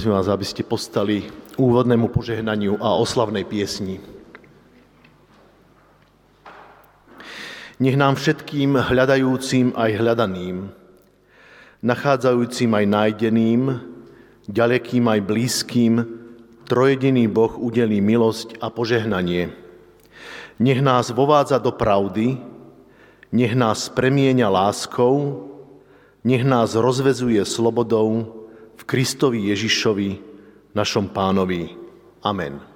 Prosím vás, aby ste postali úvodnému požehnaniu a oslavnej piesni. Nech nám všetkým hľadajúcim aj hľadaným, nachádzajúcim aj nájdeným, ďalekým aj blízkym, trojediný Boh udelí milosť a požehnanie. Nech nás vovádza do pravdy, nech nás premieňa láskou, nech nás rozvezuje slobodou, v Kristovi Ježišovi, našom pánovi. Amen.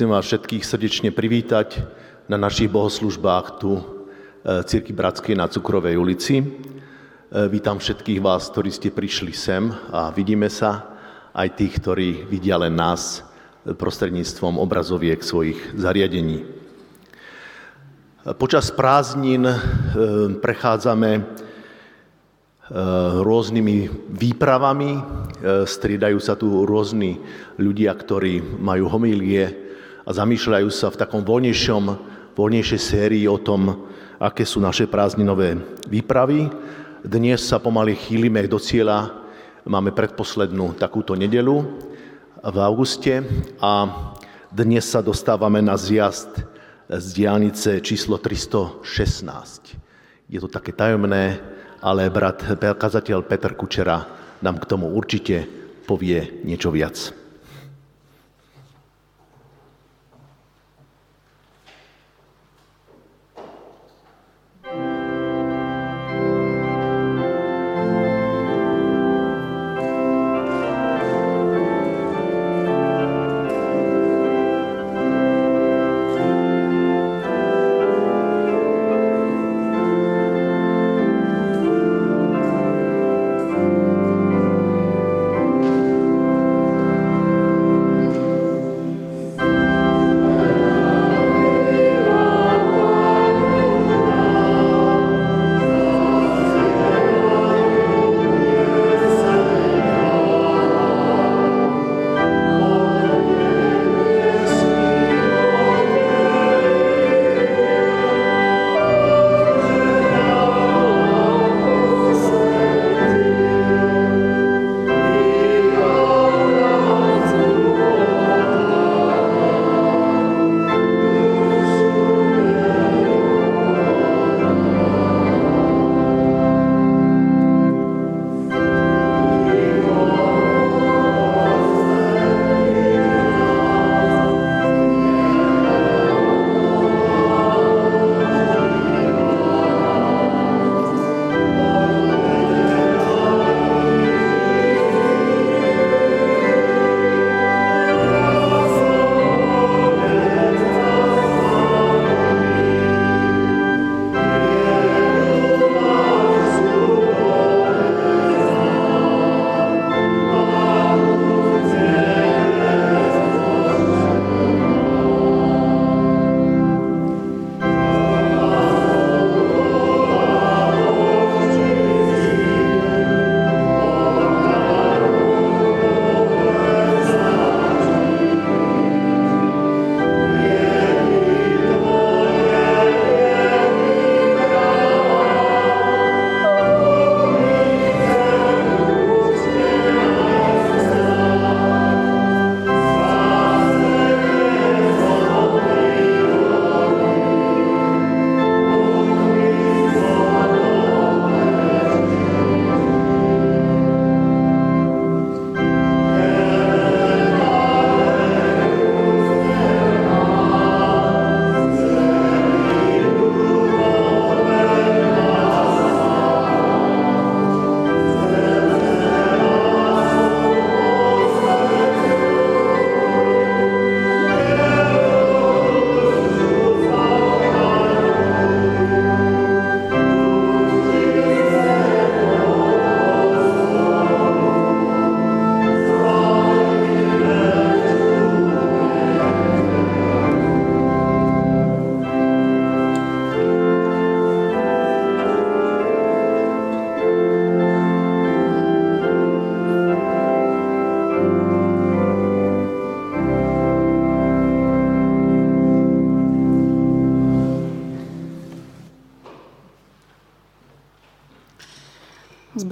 Chcem vás všetkých srdečne privítať na našich bohoslužbách tu v Círky Bratskej na Cukrovej ulici. Vítam všetkých vás, ktorí ste prišli sem a vidíme sa, aj tých, ktorí vidia len nás prostredníctvom obrazoviek svojich zariadení. Počas prázdnin prechádzame rôznymi výpravami, striedajú sa tu rôzni ľudia, ktorí majú homílie, a zamýšľajú sa v takom voľnejšom, voľnejšej sérii o tom, aké sú naše prázdninové výpravy. Dnes sa pomaly chýlime do cieľa, máme predposlednú takúto nedelu v auguste a dnes sa dostávame na zjazd z diálnice číslo 316. Je to také tajomné, ale brat kazateľ Petr Kučera nám k tomu určite povie niečo viac.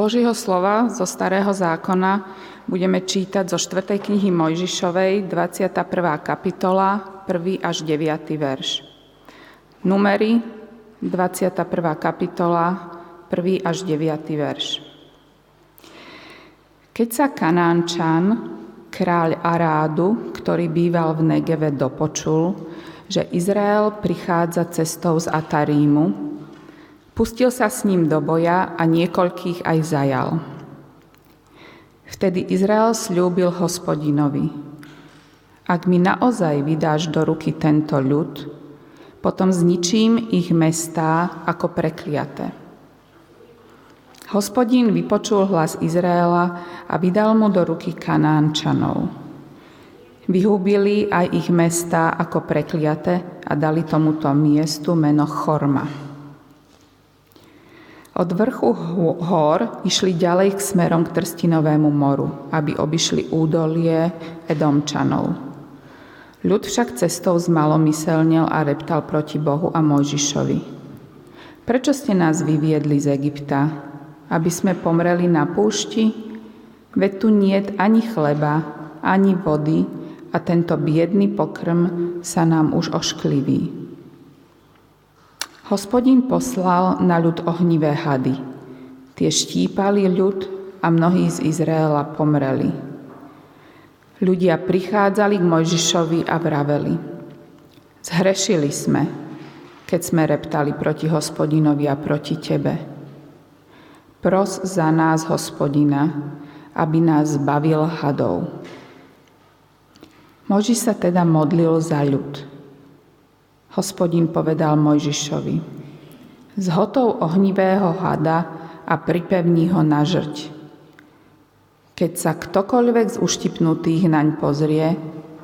Božího slova zo Starého zákona budeme čítať zo 4. knihy Mojžišovej, 21. kapitola, 1. až 9. verš. Numery, 21. kapitola, 1. až 9. verš. Keď sa Kanánčan, kráľ Arádu, ktorý býval v Negeve, dopočul, že Izrael prichádza cestou z Atarímu, Pustil sa s ním do boja a niekoľkých aj zajal. Vtedy Izrael slúbil hospodinovi, ak mi naozaj vydáš do ruky tento ľud, potom zničím ich mestá ako prekliaté. Hospodín vypočul hlas Izraela a vydal mu do ruky Kanánčanov. Vyhubili aj ich mestá ako prekliate a dali tomuto miestu meno Chorma. Od vrchu hor išli ďalej k smerom k Trstinovému moru, aby obišli údolie Edomčanov. Ľud však cestou zmalomyselnil a reptal proti Bohu a Mojžišovi. Prečo ste nás vyviedli z Egypta? Aby sme pomreli na púšti? Veď tu niet ani chleba, ani vody a tento biedný pokrm sa nám už oškliví. Hospodin poslal na ľud ohnivé hady. Tie štípali ľud a mnohí z Izraela pomreli. Ľudia prichádzali k Mojžišovi a vraveli. Zhrešili sme, keď sme reptali proti hospodinovi a proti tebe. Pros za nás hospodina, aby nás zbavil hadov. Mojžiš sa teda modlil za ľud. Hospodin povedal Mojžišovi, zhotov ohnivého hada a pripevní ho na žrť keď sa ktokoľvek z uštipnutých naň pozrie,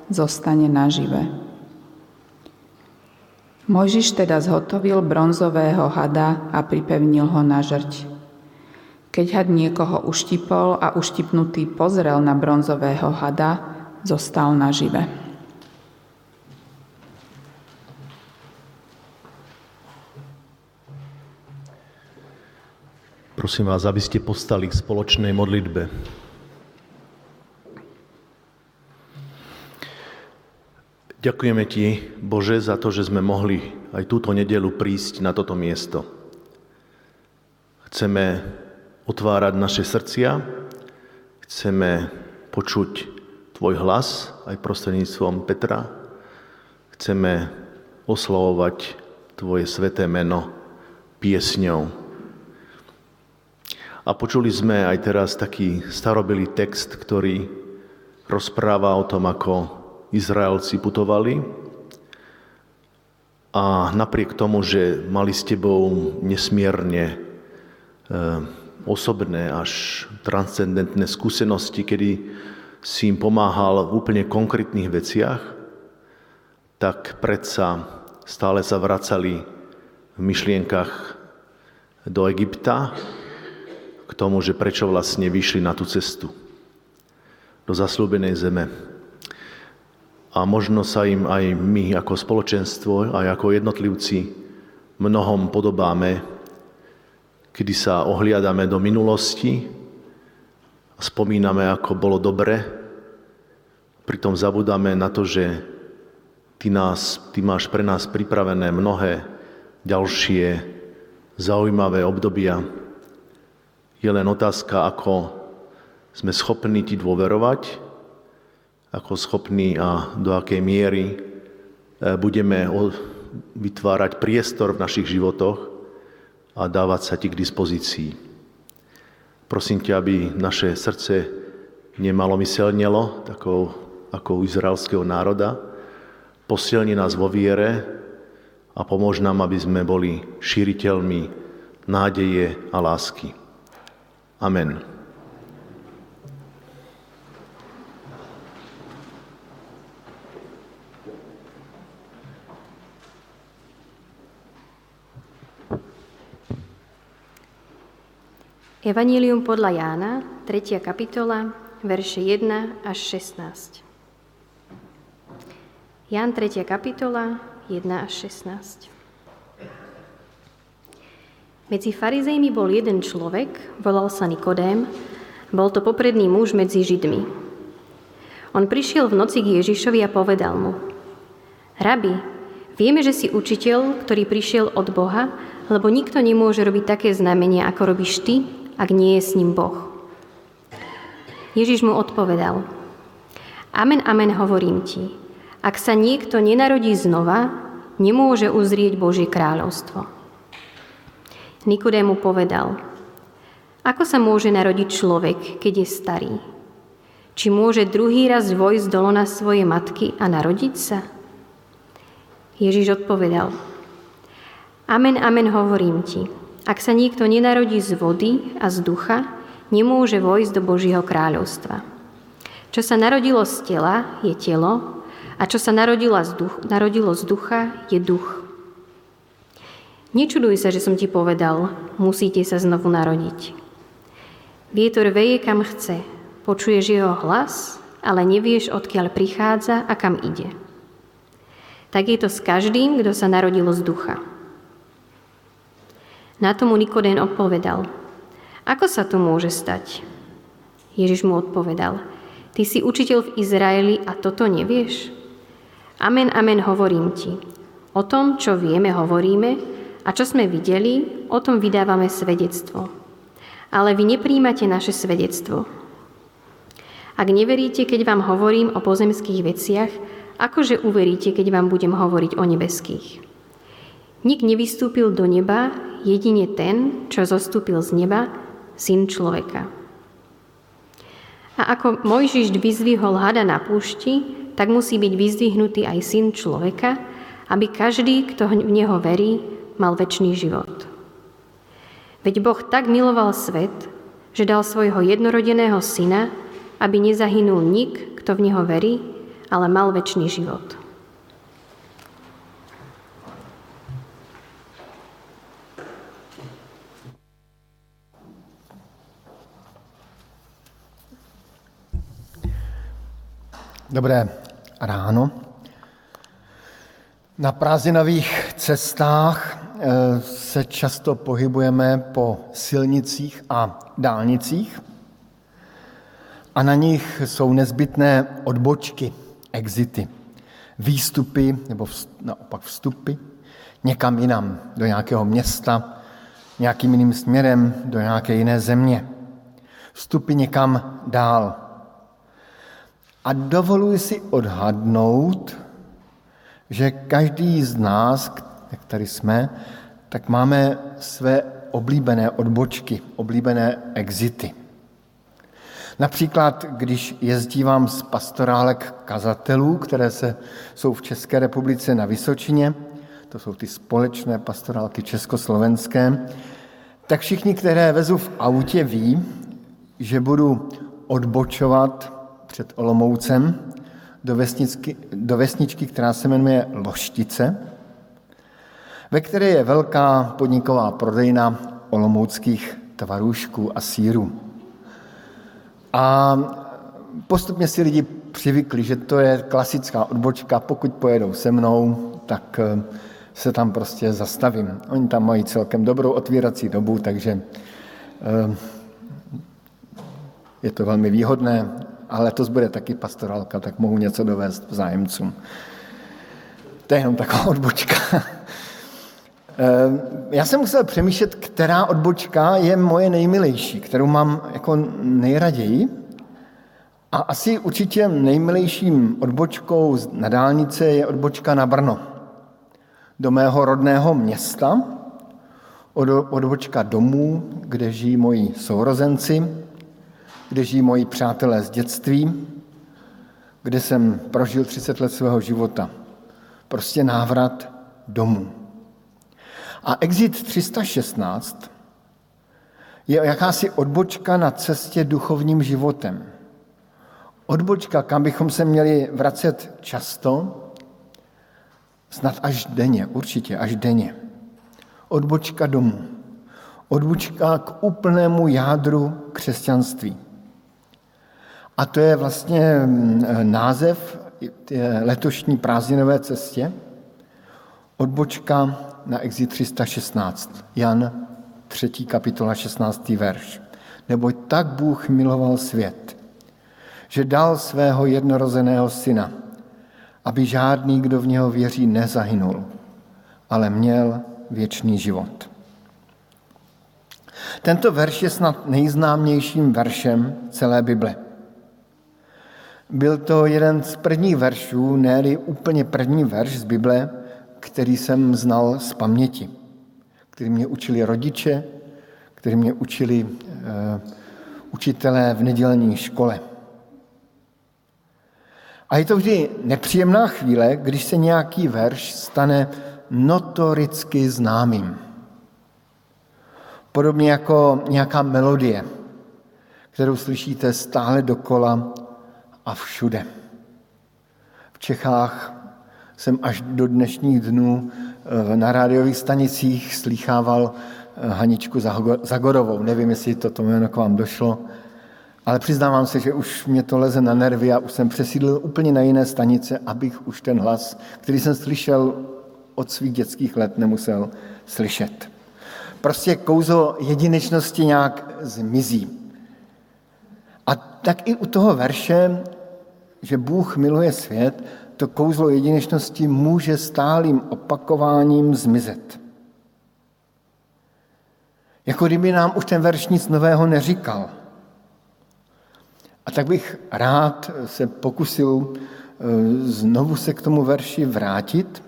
zostane nažive. Mojžiš teda zhotovil bronzového hada a pripevnil ho na žrť. Keď had niekoho uštipol a uštipnutý pozrel na bronzového hada, zostal nažive. Prosím vás, aby ste postali k spoločnej modlitbe. Ďakujeme Ti, Bože, za to, že sme mohli aj túto nedelu prísť na toto miesto. Chceme otvárať naše srdcia, chceme počuť Tvoj hlas aj prostredníctvom Petra, chceme oslovovať Tvoje sveté meno piesňou. A počuli sme aj teraz taký starobilý text, ktorý rozpráva o tom, ako Izraelci putovali. A napriek tomu, že mali s tebou nesmierne e, osobné až transcendentné skúsenosti, kedy si im pomáhal v úplne konkrétnych veciach, tak predsa stále sa vracali v myšlienkach do Egypta k tomu, že prečo vlastne vyšli na tú cestu? Do zaslúbenej zeme. A možno sa im aj my ako spoločenstvo, aj ako jednotlivci mnohom podobáme, kedy sa ohliadame do minulosti a spomíname, ako bolo dobre, pritom zabudáme na to, že ty, nás, ty máš pre nás pripravené mnohé ďalšie zaujímavé obdobia. Je len otázka, ako sme schopní ti dôverovať ako schopní a do akej miery e, budeme vytvárať priestor v našich životoch a dávať sa ti k dispozícii. Prosím ťa, aby naše srdce nemalomyselnelo, takou, ako u izraelského národa. Posilni nás vo viere a pomôž nám, aby sme boli šíriteľmi nádeje a lásky. Amen. Evanílium podľa Jána, 3. kapitola, verše 1 až 16. Ján 3. kapitola, 1 až 16. Medzi farizejmi bol jeden človek, volal sa Nikodém, bol to popredný muž medzi Židmi. On prišiel v noci k Ježišovi a povedal mu, Rabi, vieme, že si učiteľ, ktorý prišiel od Boha, lebo nikto nemôže robiť také znamenia, ako robíš ty, ak nie je s ním Boh. Ježiš mu odpovedal, Amen, amen, hovorím ti, ak sa niekto nenarodí znova, nemôže uzrieť Božie kráľovstvo. Nikodému povedal, ako sa môže narodiť človek, keď je starý? Či môže druhý raz vojsť dolo na svoje matky a narodiť sa? Ježiš odpovedal, Amen, amen, hovorím ti, ak sa niekto nenarodí z vody a z ducha, nemôže vojsť do Božieho kráľovstva. Čo sa narodilo z tela, je telo, a čo sa narodilo z ducha, je duch. Nečuduj sa, že som ti povedal, musíte sa znovu narodiť. Vietor veje kam chce, počuješ jeho hlas, ale nevieš, odkiaľ prichádza a kam ide. Tak je to s každým, kto sa narodilo z ducha. Na tomu Nikodén odpovedal, ako sa to môže stať? Ježiš mu odpovedal, ty si učiteľ v Izraeli a toto nevieš? Amen, amen, hovorím ti. O tom, čo vieme, hovoríme A čo sme videli, o tom vydávame svedectvo. Ale vy nepríjmate naše svedectvo. Ak neveríte, keď vám hovorím o pozemských veciach, akože uveríte, keď vám budem hovoriť o nebeských? Nik nevystúpil do neba, jedine ten, čo zostúpil z neba, syn človeka. A ako Mojžiš vyzvihol hada na púšti, tak musí byť vyzdvihnutý aj syn človeka, aby každý, kto v neho verí, mal väčší život. Veď Boh tak miloval svet, že dal svojho jednorodeného syna, aby nezahynul nik, kto v neho verí, ale mal väčší život. Dobré ráno. Na prázdninových cestách se často pohybujeme po silnicích a dálnicích a na nich jsou nezbytné odbočky, exity, výstupy nebo naopak vstupy někam jinam, do nějakého města, nějakým jiným směrem, do nějaké jiné země. Vstupy někam dál. A dovoluji si odhadnout, že každý z nás, jak tady jsme, tak máme své oblíbené odbočky, oblíbené exity. Například, když jezdívám z pastorálek kazatelů, které se, jsou v České republice na Vysočině, to jsou ty společné pastorálky československé, tak všichni, které vezu v autě, ví, že budu odbočovat před Olomoucem do, vesničky, do vesničky, která se jmenuje Loštice, ve které je velká podniková prodejna olomouckých tvarůžků a sírů. A postupně si lidi přivykli, že to je klasická odbočka, pokud pojedou se mnou, tak eh, se tam prostě zastavím. Oni tam mají celkem dobrou otvírací dobu, takže eh, je to velmi výhodné, ale letos bude taky pastorálka, tak mohu něco dovést zájemcům. To je jenom taková odbočka. Eh, já jsem musel přemýšlet, která odbočka je moje nejmilejší, kterou mám jako nejraději. A asi určitě nejmilejším odbočkou na dálnice je odbočka na Brno. Do mého rodného města, odbočka domů, kde žijí moji sourozenci, kde žijí moji přátelé z dětství, kde jsem prožil 30 let svého života. Prostě návrat domů. A exit 316 je jakási odbočka na cestě duchovním životem. Odbočka, kam bychom se měli vracet často, snad až denně, určitě až denně. Odbočka domů. Odbočka k úplnému jádru křesťanství. A to je vlastně mm, název letošní prázdninové cestě. Odbočka na exit 316. Jan 3. kapitola 16. verš. Neboť tak Bůh miloval svět, že dal svého jednorozeného syna, aby žádný, kdo v něho věří, nezahynul, ale měl věčný život. Tento verš je snad nejznámějším veršem celé Bible. Byl to jeden z prvních veršů, ne úplně první verš z Bible, který jsem znal z paměti, který mě učili rodiče, který mě učili uh, učitelé v nedělní škole. A je to vždy nepříjemná chvíle, když se nějaký verš stane notoricky známým. Podobně jako nějaká melodie, kterou slyšíte stále dokola a všude. V Čechách jsem až do dnešních dnů eh, na rádiových stanicích slýchával eh, Haničku Zagorovou. Nevím, jestli to jméno k vám došlo, ale přiznávám se, že už mě to leze na nervy a už jsem přesídlil úplně na jiné stanice, abych už ten hlas, který jsem slyšel od svých dětských let, nemusel slyšet. Prostě kouzo jedinečnosti nějak zmizí. A tak i u toho verše, že Bůh miluje svět, to kouzlo jedinečnosti může stálým opakováním zmizet. Jako kdyby nám už ten verš nic nového neříkal. A tak bych rád se pokusil eh, znovu se k tomu verši vrátit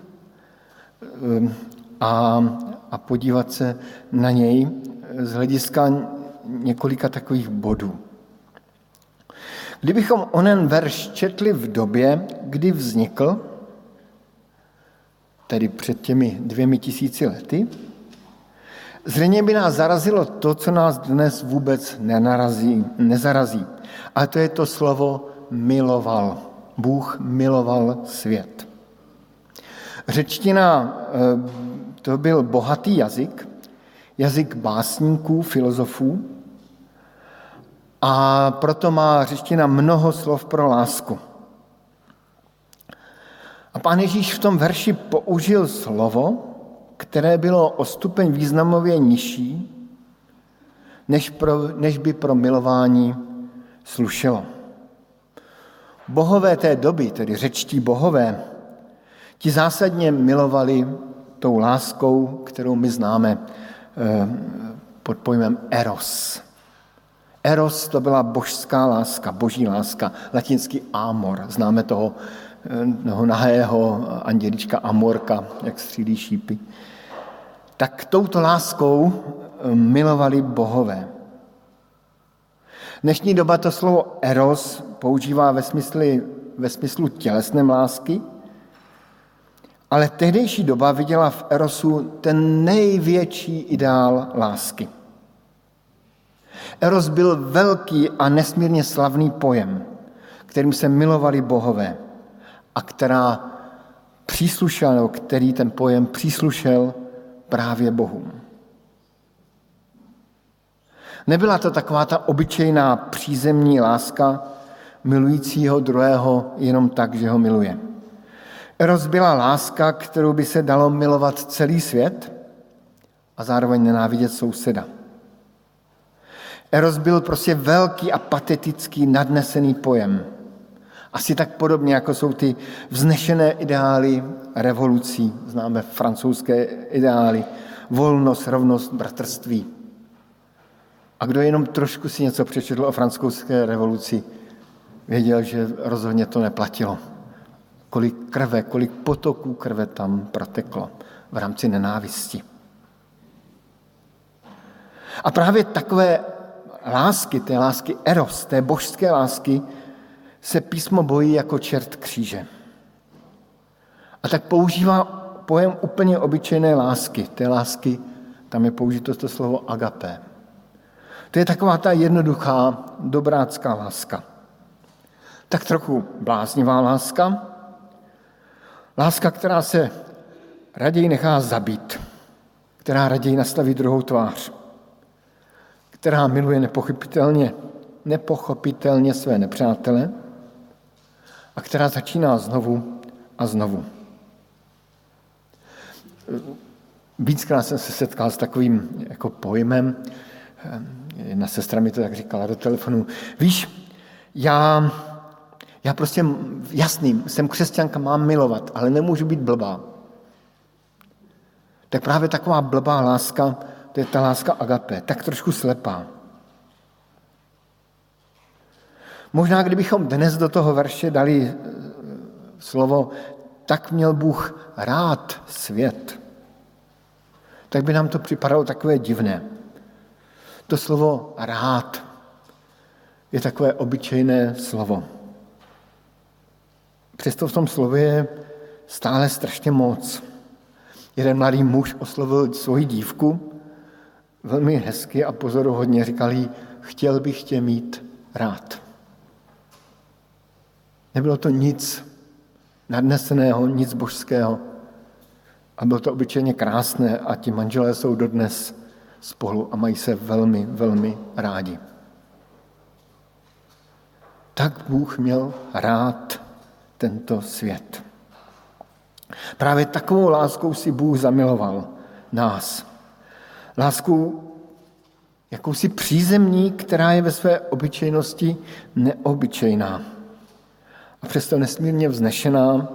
eh, a, a podívat se na něj z hlediska několika takových bodů. Kdybychom onen verš četli v době, kdy vznikl, tedy před těmi dvěmi tisíci lety, zřejmě by nás zarazilo to, co nás dnes vůbec nenarazí, nezarazí. A to je to slovo miloval. Bůh miloval svět. Řečtina eh, to byl bohatý jazyk, jazyk básníků, filozofů, a proto má řečtina mnoho slov pro lásku. A pán Ježíš v tom verši použil slovo, které bylo o stupeň významově nižší, než, pro, než by pro milování slušelo. Bohové té doby, tedy řečtí bohové, ti zásadně milovali tou láskou, kterou my známe eh, pod pojmem eros. Eros to byla božská láska, boží láska, latinský amor. Známe toho, eh, toho nahého andělička Amorka, jak střílí šípy. Tak touto láskou eh, milovali bohové. Dnešní doba to slovo eros používá ve smyslu, ve smyslu tělesné lásky, ale tehdejší doba viděla v erosu ten největší ideál lásky. Eros byl velký a nesmírně slavný pojem, kterým se milovali bohové a která příslušel, který ten pojem příslušel právě Bohům. Nebyla to taková ta obyčejná přízemní láska milujícího druhého jenom tak, že ho miluje. Eros byla láska, kterou by se dalo milovat celý svět a zároveň nenávidět souseda. Eros byl prostě velký a patetický, nadnesený pojem. Asi tak podobně, jako jsou ty vznešené ideály revolucí. Známe francouzské ideály. Volnost, rovnost, bratrství. A kdo jenom trošku si něco přečetl o francouzské revoluci, věděl, že rozhodně to neplatilo. Kolik krve, kolik potoků krve tam proteklo v rámci nenávisti. A právě takové lásky, té lásky eros, té božské lásky, se písmo bojí jako čert kříže. A tak používá pojem úplně obyčejné lásky. Té lásky, tam je použito to slovo agapé. To je taková ta jednoduchá, dobrácká láska. Tak trochu bláznivá láska. Láska, která se raději nechá zabít, která raději nastaví druhou tvář která miluje nepochopitelně, nepochopitelně své nepřátele a která začíná znovu a znovu. Víckrát jsem se setkal s takovým jako pojmem, jedna sestra mi to tak říkala do telefonu, víš, já, já prostě, jasný, jsem křesťanka, mám milovat, ale nemůžu být blbá. Tak právě taková blbá láska to je ta láska agape, tak trošku slepá. Možná, kdybychom dnes do toho verše dali eh, slovo tak měl Bůh rád svět, tak by nám to připadalo takové divné. To slovo rád je takové obyčejné slovo. Přesto v tom slově je stále strašně moc. Jeden mladý muž oslovil svoji dívku velmi hezky a pozoruhodně říkal jí, chtěl bych tě mít rád. Nebylo to nic nadneseného, nic božského. A bylo to obyčejně krásné a ti manželé jsou dodnes spolu a mají se velmi, velmi rádi. Tak Bůh měl rád tento svět. Právě takovou láskou si Bůh zamiloval nás. Lásku jakousi přízemní, která je ve své obyčejnosti neobyčejná. A přesto nesmírně vznešená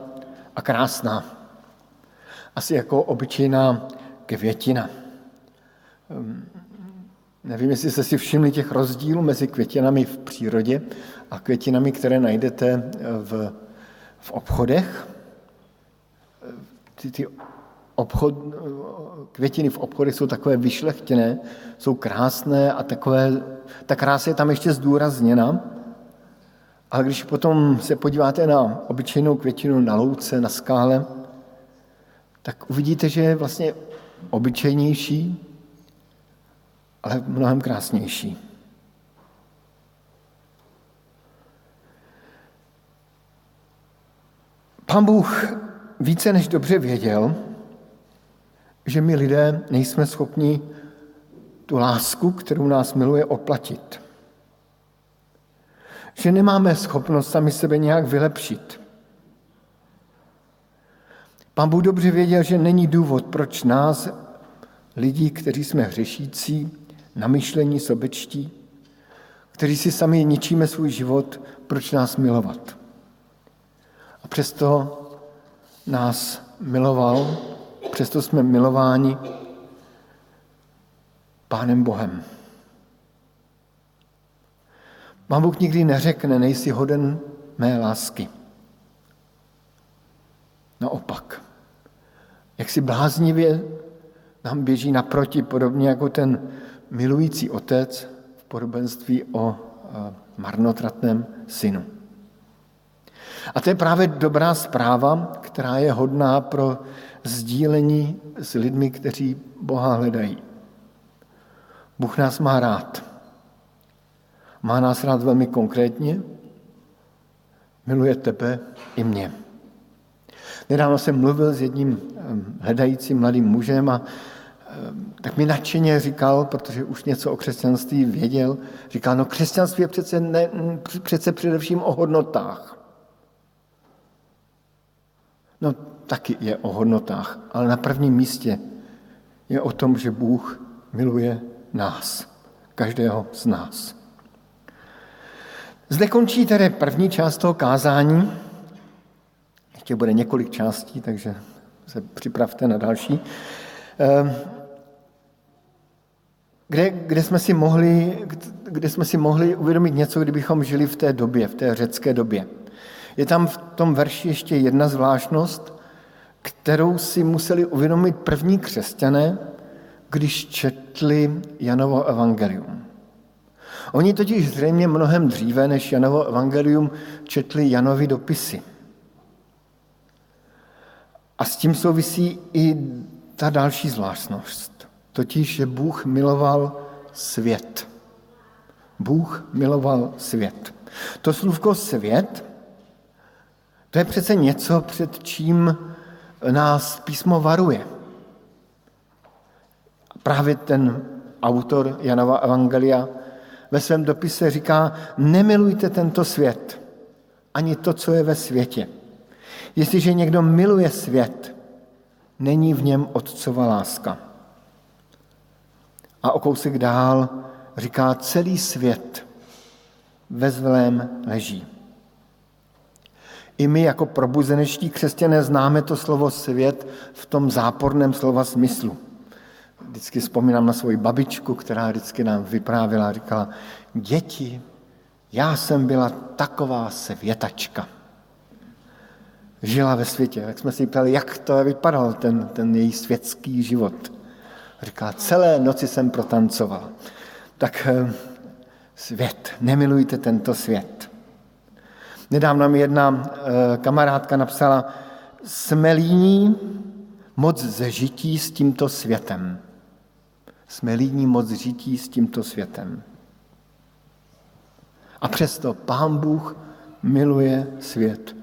a krásná. Asi jako obyčejná květina. Ehm, Nevím, jestli jste si všimli těch rozdílů mezi květinami v přírodě a květinami, které najdete v, v obchodech. Ty, ty obchod, květiny v obchodech jsou takové vyšlechtěné, jsou krásné a takové, ta krása je tam ještě zdůrazněna. Ale když potom se podíváte na obyčejnou květinu na louce, na skále, tak uvidíte, že je vlastně obyčejnější, ale mnohem krásnější. Pán Bůh více než dobře věděl, že my lidé nejsme schopni tu lásku, kterou nás miluje, oplatit. Že nemáme schopnost sami sebe nějak vylepšit. Pán Bůh dobře věděl, že není důvod, proč nás, lidí, kteří jsme hřešící, namyšlení, sobečtí, kteří si sami ničíme svůj život, proč nás milovat. A přesto nás miloval, přesto jsme milováni Pánem Bohem. Pán Bůh nikdy neřekne, nejsi hoden mé lásky. Naopak, jak si bláznivě nám běží naproti, podobně jako ten milující otec v podobenství o marnotratném synu. A to je právě dobrá zpráva, která je hodná pro sdílení s lidmi, kteří Boha hledají. Bůh nás má rád. Má nás rád velmi konkrétně, miluje tebe i mě. Nedávno jsem mluvil s jedním hledajícím mladým mužem a tak mi nadšeně říkal, protože už něco o křesťanství věděl, říkal, no křesťanství je přece, ne, přece především o hodnotách. No taky je o hodnotách, ale na prvním místě je o tom, že Bůh miluje nás, každého z nás. Zde končí tedy první část toho kázání. Ještě bude několik částí, takže se připravte na další. Ehm, kde, kde, jsme si mohli, kde jsme si mohli uvědomit něco, kdybychom žili v té době, v té řecké době. Je tam v tom verši ještě jedna zvláštnost, kterou si museli uvědomit první křesťané, když četli Janovo evangelium. Oni totiž zřejmě mnohem dříve než Janovo evangelium četli Janovi dopisy. A s tím souvisí i ta další zvláštnost, totiž, že Bůh miloval svět. Bůh miloval svět. To slůvko svět, to je přece něco, před čím nás písmo varuje. Právě ten autor Janova Evangelia ve svém dopise říká, nemilujte tento svět, ani to, co je ve světě. Jestliže někdo miluje svět, není v něm otcova láska. A o kousek dál říká, celý svět ve zlém leží. I my jako probuzenečtí křesťané známe to slovo svět v tom záporném slova smyslu. Vždycky vzpomínám na svoji babičku, která vždycky nám vyprávěla říkala, děti, já jsem byla taková světačka. Žila ve světě. Jak jsme si ptali, jak to vypadal, ten, ten její světský život. Říkala, celé noci jsem protancovala. Tak eh, svět, nemilujte tento svět. Nedávno mi jedna eh, kamarádka napsala, jsme líní moc zežití s tímto světem. Jsme líní moc žití s tímto světem. A přesto Pán Bůh miluje svět.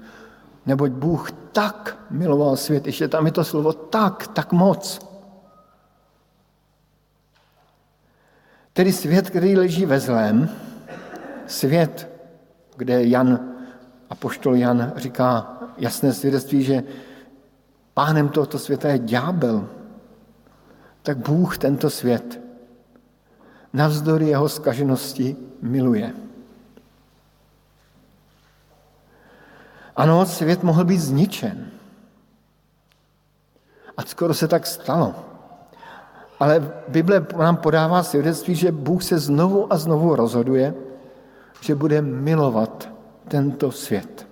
Neboť Bůh tak miloval svět, ještě tam je to slovo tak, tak moc. Tedy svět, který leží ve zlém, svět, kde Jan a poštol Jan říká jasné svědectví, že pánem tohoto světa je ďábel, tak Bůh tento svět navzdory jeho skaženosti miluje. Ano, svět mohl být zničen. A skoro se tak stalo. Ale Bible nám podává svědectví, že Bůh se znovu a znovu rozhoduje, že bude milovat tento svět.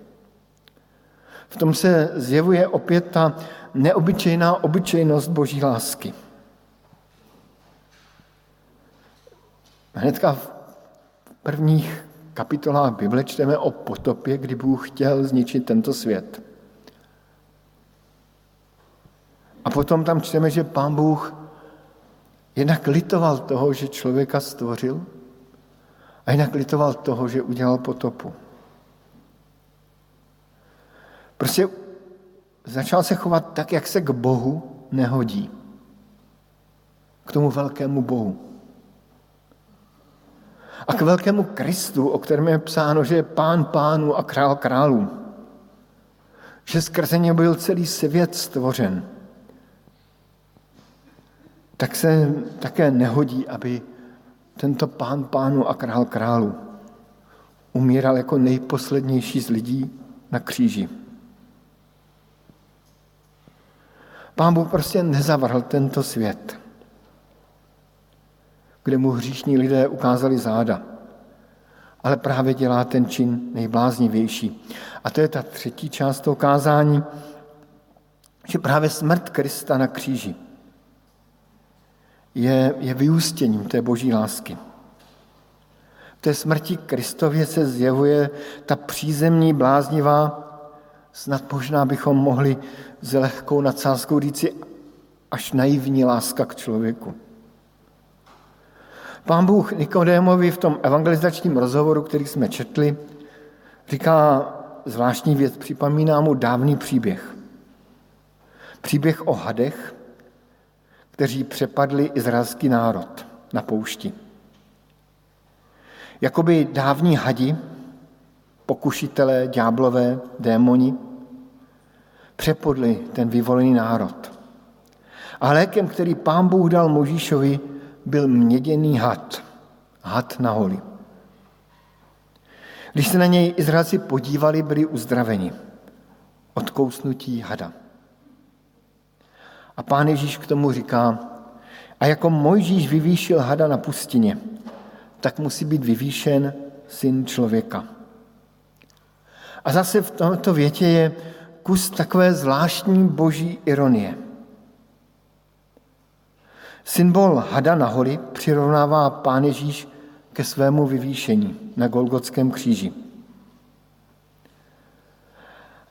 V tom se zjevuje opět ta neobyčejná obyčejnost boží lásky. Hnedka v prvních kapitolách Bible čteme o potopě, kdy Bůh chtěl zničit tento svět. A potom tam čteme, že pán Bůh jednak litoval toho, že člověka stvořil a jinak litoval toho, že udělal potopu. Prostě začal se chovat tak, jak se k Bohu nehodí. K tomu velkému Bohu. A k velkému Kristu, o kterém je psáno, že je pán pánu a král králů. Že skrze ně byl celý svět stvořen. Tak se také nehodí, aby tento pán pánu a král králu umíral jako nejposlednější z lidí na kříži. Pán Bůh prostě nezavrhl tento svět, kde mu hříšní lidé ukázali záda, ale právě dělá ten čin nejbláznivější. A to je ta třetí část toho kázání, že právě smrt Krista na kříži je, je vyústěním té boží lásky. V té smrti Kristově se zjevuje ta přízemní bláznivá, snad možná bychom mohli s lehkou nadsázkou říci až naivní láska k člověku. Pán Bůh Nikodémovi v tom evangelizačním rozhovoru, který jsme četli, říká zvláštní věc, připomíná mu dávný příběh. Příběh o hadech, kteří přepadli izraelský národ na poušti. Jakoby dávní hadi, pokušitelé, ďáblové, démoni, přepodli ten vyvolený národ. A lékem, který pán Bůh dal Možíšovi, byl měděný had. Had na holi. Když se na něj Izraelci podívali, byli uzdraveni od kousnutí hada. A pán Ježíš k tomu říká, a jako Mojžíš vyvýšil hada na pustině, tak musí být vyvýšen syn člověka. A zase v tomto větě je kus takové zvláštní boží ironie. Symbol hada na holi přirovnává pán Ježíš ke svému vyvýšení na Golgotském kříži.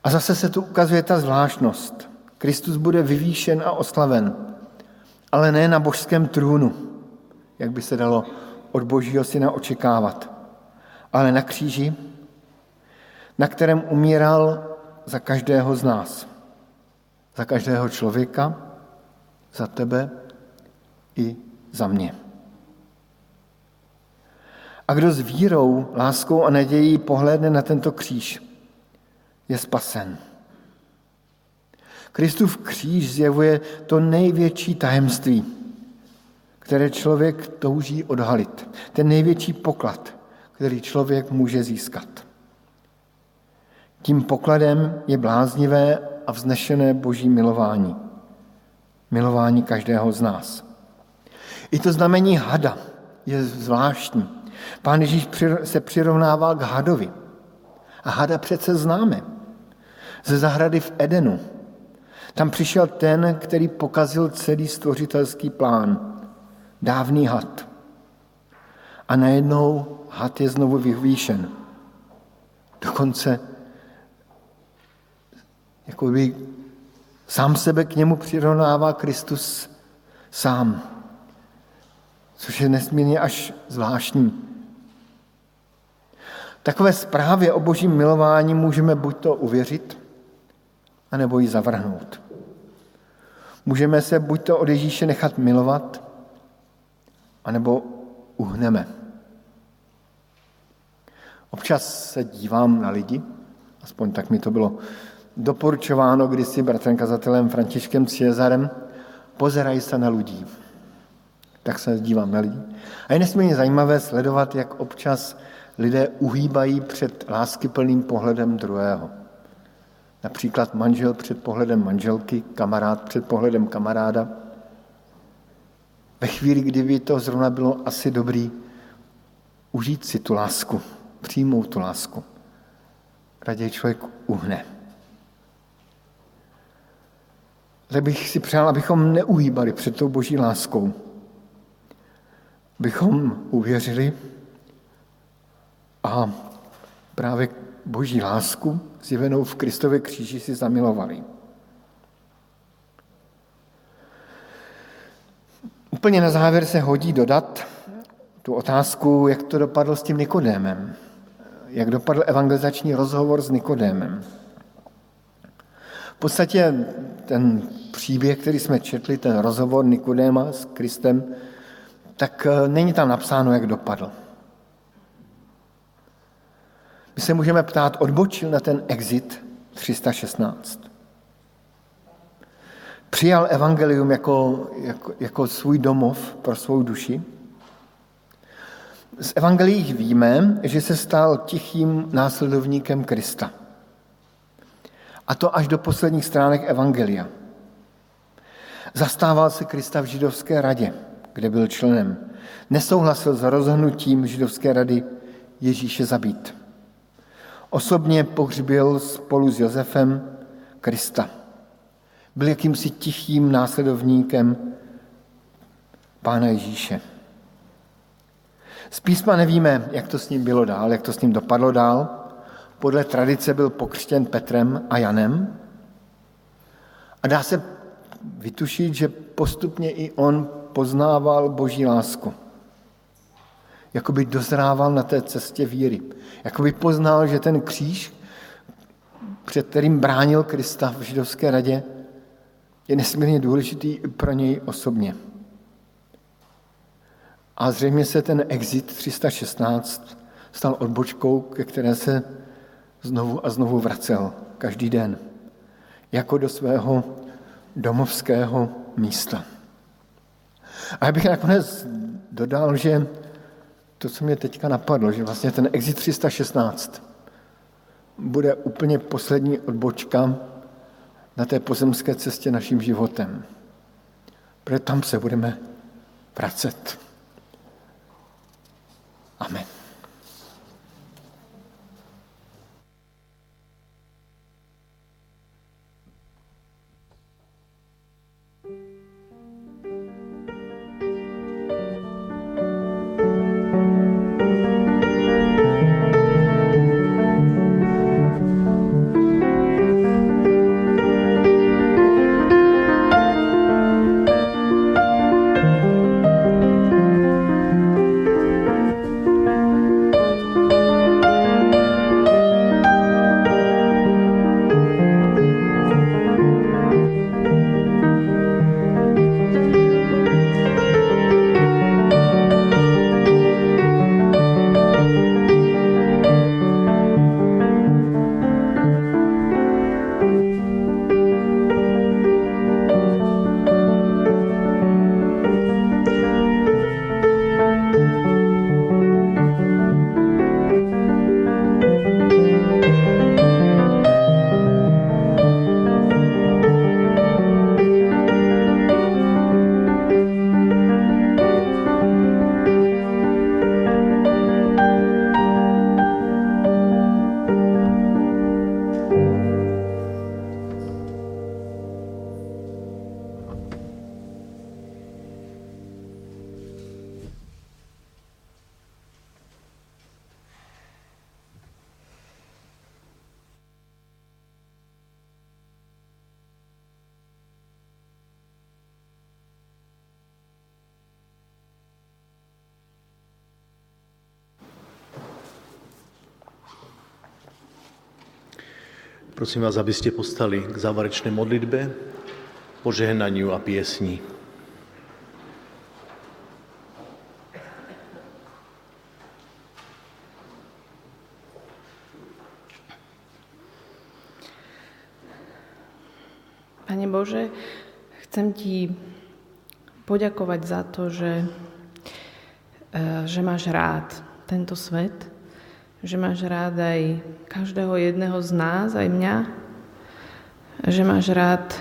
A zase se tu ukazuje ta zvláštnost. Kristus bude vyvýšen a oslaven, ale ne na božském trůnu, jak by se dalo od božího syna očekávat, ale na kříži, na kterém umíral za každého z nás. Za každého člověka, za tebe i za mě. A kdo s vírou, láskou a nadějí pohlédne na tento kříž, je spasen. Kristův kříž zjevuje to největší tajemství, které člověk touží odhalit. Ten největší poklad, který člověk může získat. Tím pokladem je bláznivé a vznešené boží milování. Milování každého z nás. I to znamení hada je zvláštní. Pán Ježíš se přirovnával k hadovi. A hada přece známe. Ze zahrady v Edenu, tam přišel ten, který pokazil celý stvořitelský plán. Dávný had. A najednou had je znovu vyvýšen. Dokonce jako by sám sebe k němu přirovnává Kristus sám. Což je nesmírně až zvláštní. Takové zprávě o božím milování můžeme buď to uvěřit, anebo ji zavrhnout. Můžeme se buď to od Ježíše nechat milovat, anebo uhneme. Občas se dívám na lidi, aspoň tak mi to bylo doporučováno kdysi bratrem kazatelem Františkem Cezarem, pozerají se na lidí. Tak se dívám na lidi. A je nesmírně zajímavé sledovat, jak občas lidé uhýbají před láskyplným pohledem druhého. Například manžel před pohledem manželky, kamarád před pohledem kamaráda. ve chvíli, kdyby to zrovna bylo asi dobrý užít si tu lásku, přijmout tu lásku. Raději člověk uhne. Ale bych si přál, abychom neuhýbali před tou boží láskou. Abychom uvěřili a právě boží lásku zjevenou v Kristově kříži si zamilovali. Úplně na závěr se hodí dodat tu otázku, jak to dopadlo s tím Nikodémem. Jak dopadl evangelizační rozhovor s Nikodémem. V podstatě ten příběh, který jsme četli, ten rozhovor Nikodéma s Kristem, tak eh, není tam napsáno, jak dopadl. My se můžeme ptát, odbočil na ten exit 316. Přijal evangelium jako, jako, jako svůj domov pro svou duši. Z evangelií víme, že se stal tichým následovníkem Krista. A to až do posledních stránek evangelia. Zastával se Krista v židovské radě, kde byl členem. Nesouhlasil s rozhodnutím židovské rady Ježíše zabít. Osobně pohřbil spolu s Josefem Krista. Byl jakýmsi tichým následovníkem Pána Ježíše. Z písma nevíme, jak to s ním bylo dál, jak to s ním dopadlo dál. Podle tradice byl pokřtěn Petrem a Janem. A dá se vytušit, že postupně i on poznával boží lásku jakoby dozrával na té cestě víry. Jakoby poznal, že ten kříž, před kterým bránil Krista v židovské radě, je nesmírně důležitý i pro něj osobně. A zřejmě se ten exit 316 stal odbočkou, ke které se znovu a znovu vracel každý den, jako do svého domovského místa. A já bych nakonec dodal, že to, co mě teďka napadlo, že vlastně ten Exit 316 bude úplně poslední odbočka na té pozemské cestě naším životem. Protože tam se budeme vracet. Amen. Prosím vás, abyste postali k záverečné modlitbe, požehnaniu a piesni. Pane Bože, chcem Ti poďakovať za to, že, eh, že máš rád tento svet, že máš rád aj každého jedného z nás, aj mňa, že máš rád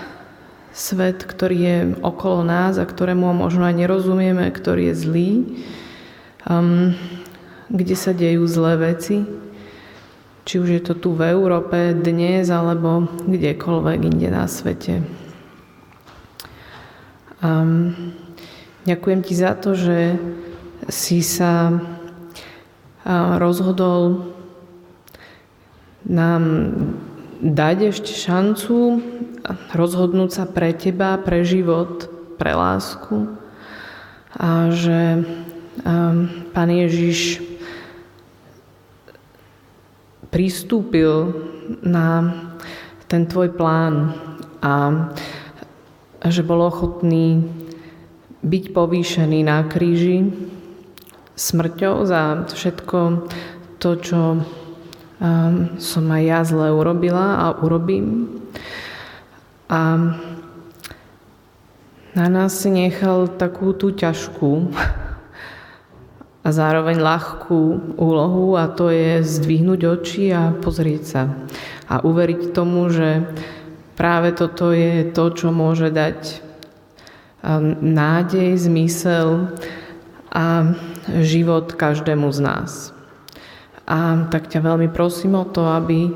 svet, ktorý je okolo nás a ktorému možno aj nerozumieme, ktorý je zlý, um, kde sa dejú zlé veci, či už je to tu v Európe dnes alebo kdekoľvek inde na svete. Um, ďakujem ti za to, že si sa rozhodol nám dať ešte šancu rozhodnúť sa pre teba, pre život, pre lásku. A že Pán Ježiš pristúpil na ten tvoj plán a že bol ochotný byť povýšený na kríži smrťou za všetko to, čo um, som aj ja zle urobila a urobím. A na nás si nechal takú tú ťažkú a zároveň ľahkú úlohu a to je zdvihnúť oči a pozrieť sa a uveriť tomu, že práve toto je to, čo môže dať um, nádej, zmysel a život každému z nás. A tak ťa veľmi prosím o to, aby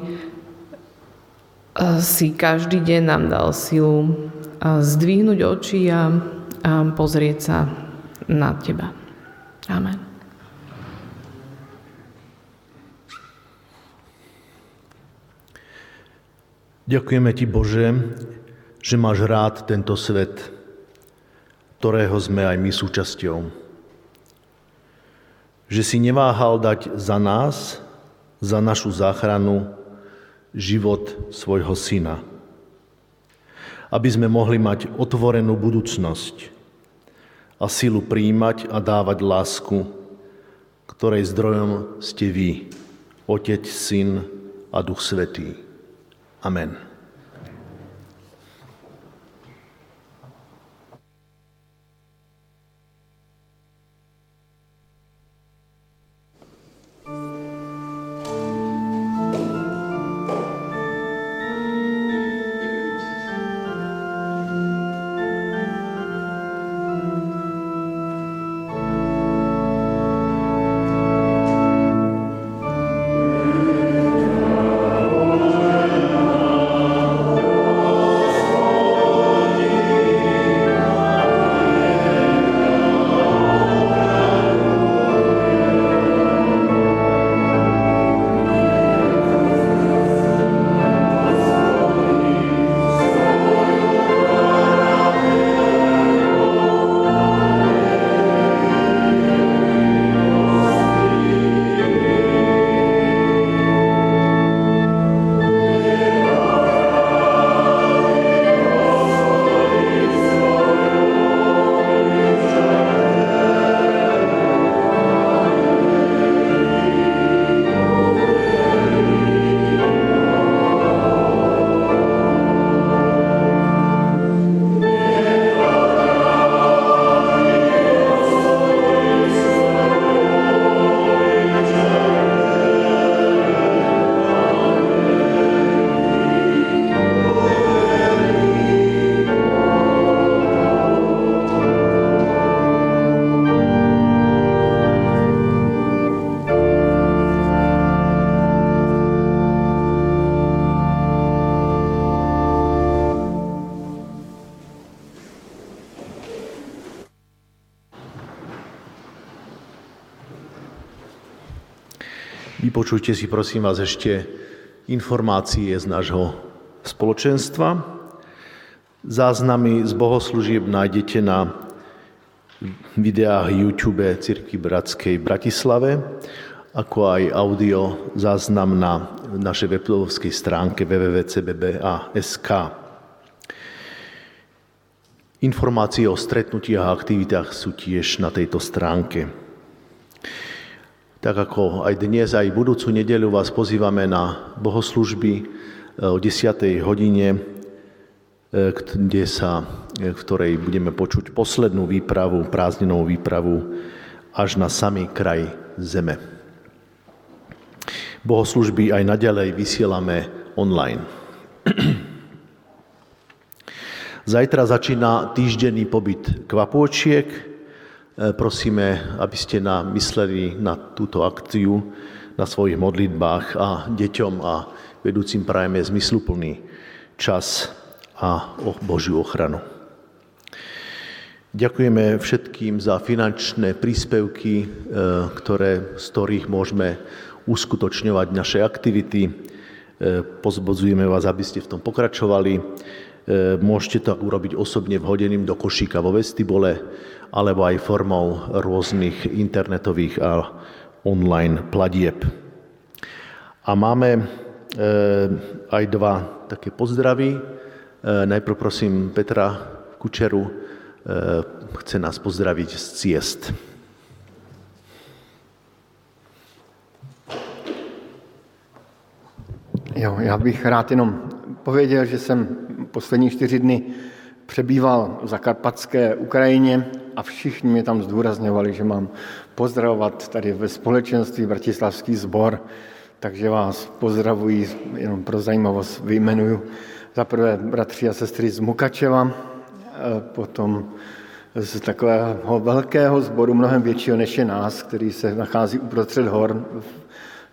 si každý deň nám dal silu zdvihnúť oči a, a pozrieť sa na Teba. Amen. Ďakujeme Ti, Bože, že máš rád tento svet, ktorého sme aj my súčasťou. Že si neváhal dať za nás, za našu záchranu, život svojho syna. Aby sme mohli mať otvorenú budúcnosť a silu príjmať a dávať lásku, ktorej zdrojom ste vy, Otec, Syn a Duch Svetý. Amen. Vypočujte si prosím vás ešte informácie z nášho spoločenstva. Záznamy z bohoslúžieb nájdete na videách YouTube Cirkvi Bratskej Bratislave, ako aj audio záznam na našej webovskej stránke www.cbb.sk. Informácie o stretnutiach a aktivitách sú tiež na tejto stránke. Tak ako aj dnes, aj budúcu nedelu vás pozývame na bohoslužby e, o 10. hodine, e, kde sa, e, v ktorej budeme počuť poslednú výpravu, prázdninovú výpravu až na samý kraj zeme. Bohoslužby aj naďalej vysielame online. Zajtra začína týždenný pobyt kvapôčiek. E, prosíme, aby ste nám mysleli na túto akciu, na svojich modlitbách a deťom a vedúcim prajeme zmysluplný čas a Božiu ochranu. Ďakujeme všetkým za finančné príspevky, e, ktoré, z ktorých môžeme uskutočňovať naše aktivity. E, pozbodzujeme vás, aby ste v tom pokračovali. Môžete to urobiť osobne vhodeným do košíka vo vestibule alebo aj formou rôznych internetových a online platieb. A máme e, aj dva také pozdravy. Najprv prosím Petra Kučeru, chce nás pozdraviť z ciest. Jo, já bych rád jenom pověděl, že jsem poslední čtyři dny přebýval v zakarpatské Ukrajině a všichni mě tam zdůrazňovali, že mám pozdravovat tady ve společenství Bratislavský sbor, takže vás pozdravuji, jenom pro zajímavost vyjmenuju. Za prvé bratři a sestry z Mukačeva, potom z takového velkého sboru, mnohem většího než je nás, který se nachází uprostřed hor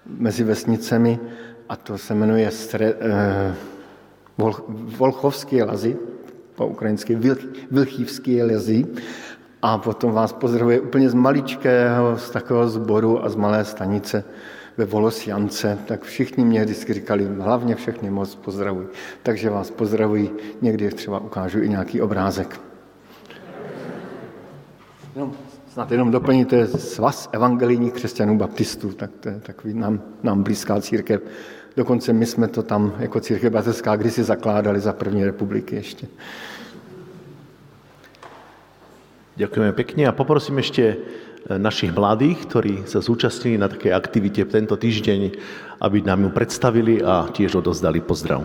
mezi vesnicemi a to se jmenuje Stre, eh, Volchovské lazy, po ukrajinsky Vilchívské lazy. A potom vás pozdravuje úplně z maličkého, z takového sboru a z malé stanice ve Volosjance, tak všichni mě vždycky říkali, hlavně všechny moc pozdravují. Takže vás pozdravuji, někdy třeba ukážu i nějaký obrázek. No, snad jenom doplní, to je svaz evangelijních křesťanů baptistů, tak to je takový nám, nám blízká církev. Dokonce my jsme to tam jako církev batestská kdysi zakládali za první republiky ještě. Ďakujeme pekne a poprosím ešte e, našich mladých, ktorí sa zúčastnili na takej aktivite v tento týždeň, aby nám ju predstavili a tiež odozdali pozdrav.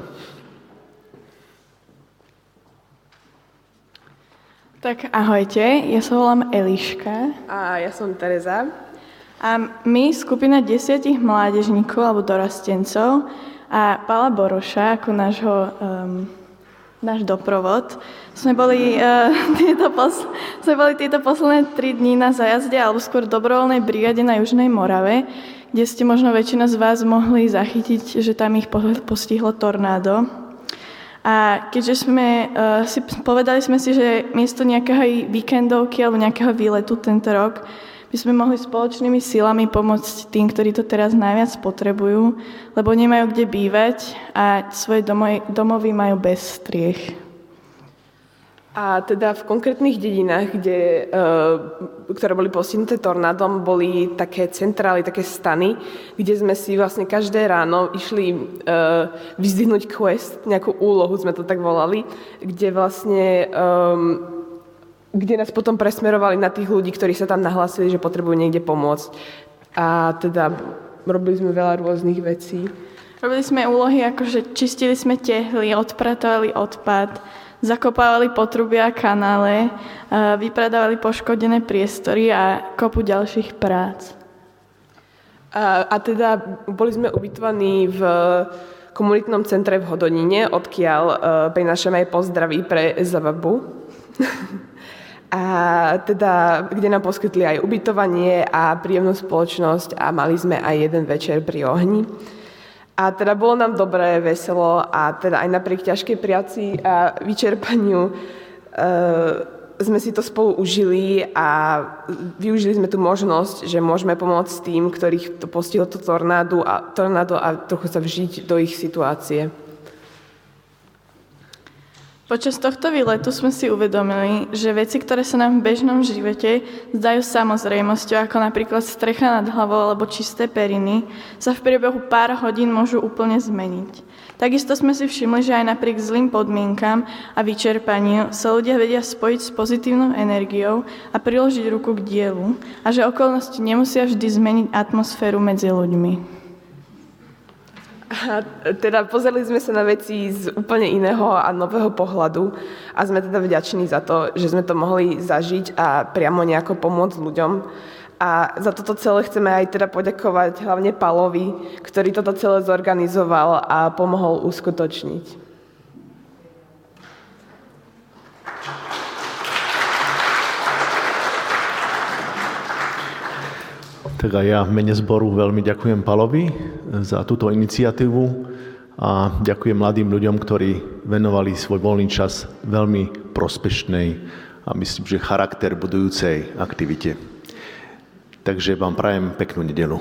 Tak ahojte, ja sa volám Eliška. A ja som Tereza. A my, skupina desiatich mládežníkov alebo dorastencov a Pala Boroša ako nášho, um, náš doprovod, sme boli, uh, tieto pos- sme boli tieto posledné tri dní na zajazde alebo skôr dobrovoľnej brigade na Južnej Morave, kde ste možno väčšina z vás mohli zachytiť, že tam ich postihlo tornádo. A keďže sme uh, si povedali sme si, že miesto nejakého víkendovky alebo nejakého výletu tento rok by sme mohli spoločnými silami pomôcť tým, ktorí to teraz najviac potrebujú, lebo nemajú kde bývať a svoje domovy majú bez striech. A teda v konkrétnych dedinách, kde, eh, ktoré boli postihnuté tornádom, boli také centrály, také stany, kde sme si vlastne každé ráno išli eh, vyzdvihnúť quest, nejakú úlohu sme to tak volali, kde vlastne um, kde nás potom presmerovali na tých ľudí, ktorí sa tam nahlásili, že potrebujú niekde pomôcť. A teda robili sme veľa rôznych vecí. Robili sme úlohy, ako že čistili sme tehly, odpratovali odpad, zakopávali potrubia a kanále, vypredávali poškodené priestory a kopu ďalších prác. A, a teda boli sme ubytovaní v komunitnom centre v Hodonine, odkiaľ uh, prinašame aj pozdraví pre Zavabu. a teda, kde nám poskytli aj ubytovanie a príjemnú spoločnosť a mali sme aj jeden večer pri ohni. A teda bolo nám dobré, veselo a teda aj napriek ťažkej práci a vyčerpaniu e, sme si to spolu užili a využili sme tú možnosť, že môžeme pomôcť tým, ktorých to postihlo to tornádo a, tornádo a trochu sa vžiť do ich situácie. Počas tohto výletu sme si uvedomili, že veci, ktoré sa nám v bežnom živote zdajú samozrejmosťou, ako napríklad strecha nad hlavou alebo čisté periny, sa v priebehu pár hodín môžu úplne zmeniť. Takisto sme si všimli, že aj napriek zlým podmienkam a vyčerpaniu sa ľudia vedia spojiť s pozitívnou energiou a priložiť ruku k dielu a že okolnosti nemusia vždy zmeniť atmosféru medzi ľuďmi. A teda pozerali sme sa na veci z úplne iného a nového pohľadu a sme teda vďační za to, že sme to mohli zažiť a priamo nejako pomôcť ľuďom. A za toto celé chceme aj teda poďakovať hlavne Palovi, ktorý toto celé zorganizoval a pomohol uskutočniť. Tak a ja v mene zboru veľmi ďakujem Palovi za túto iniciatívu a ďakujem mladým ľuďom, ktorí venovali svoj voľný čas veľmi prospešnej a myslím, že charakter budujúcej aktivite. Takže vám prajem peknú nedelu.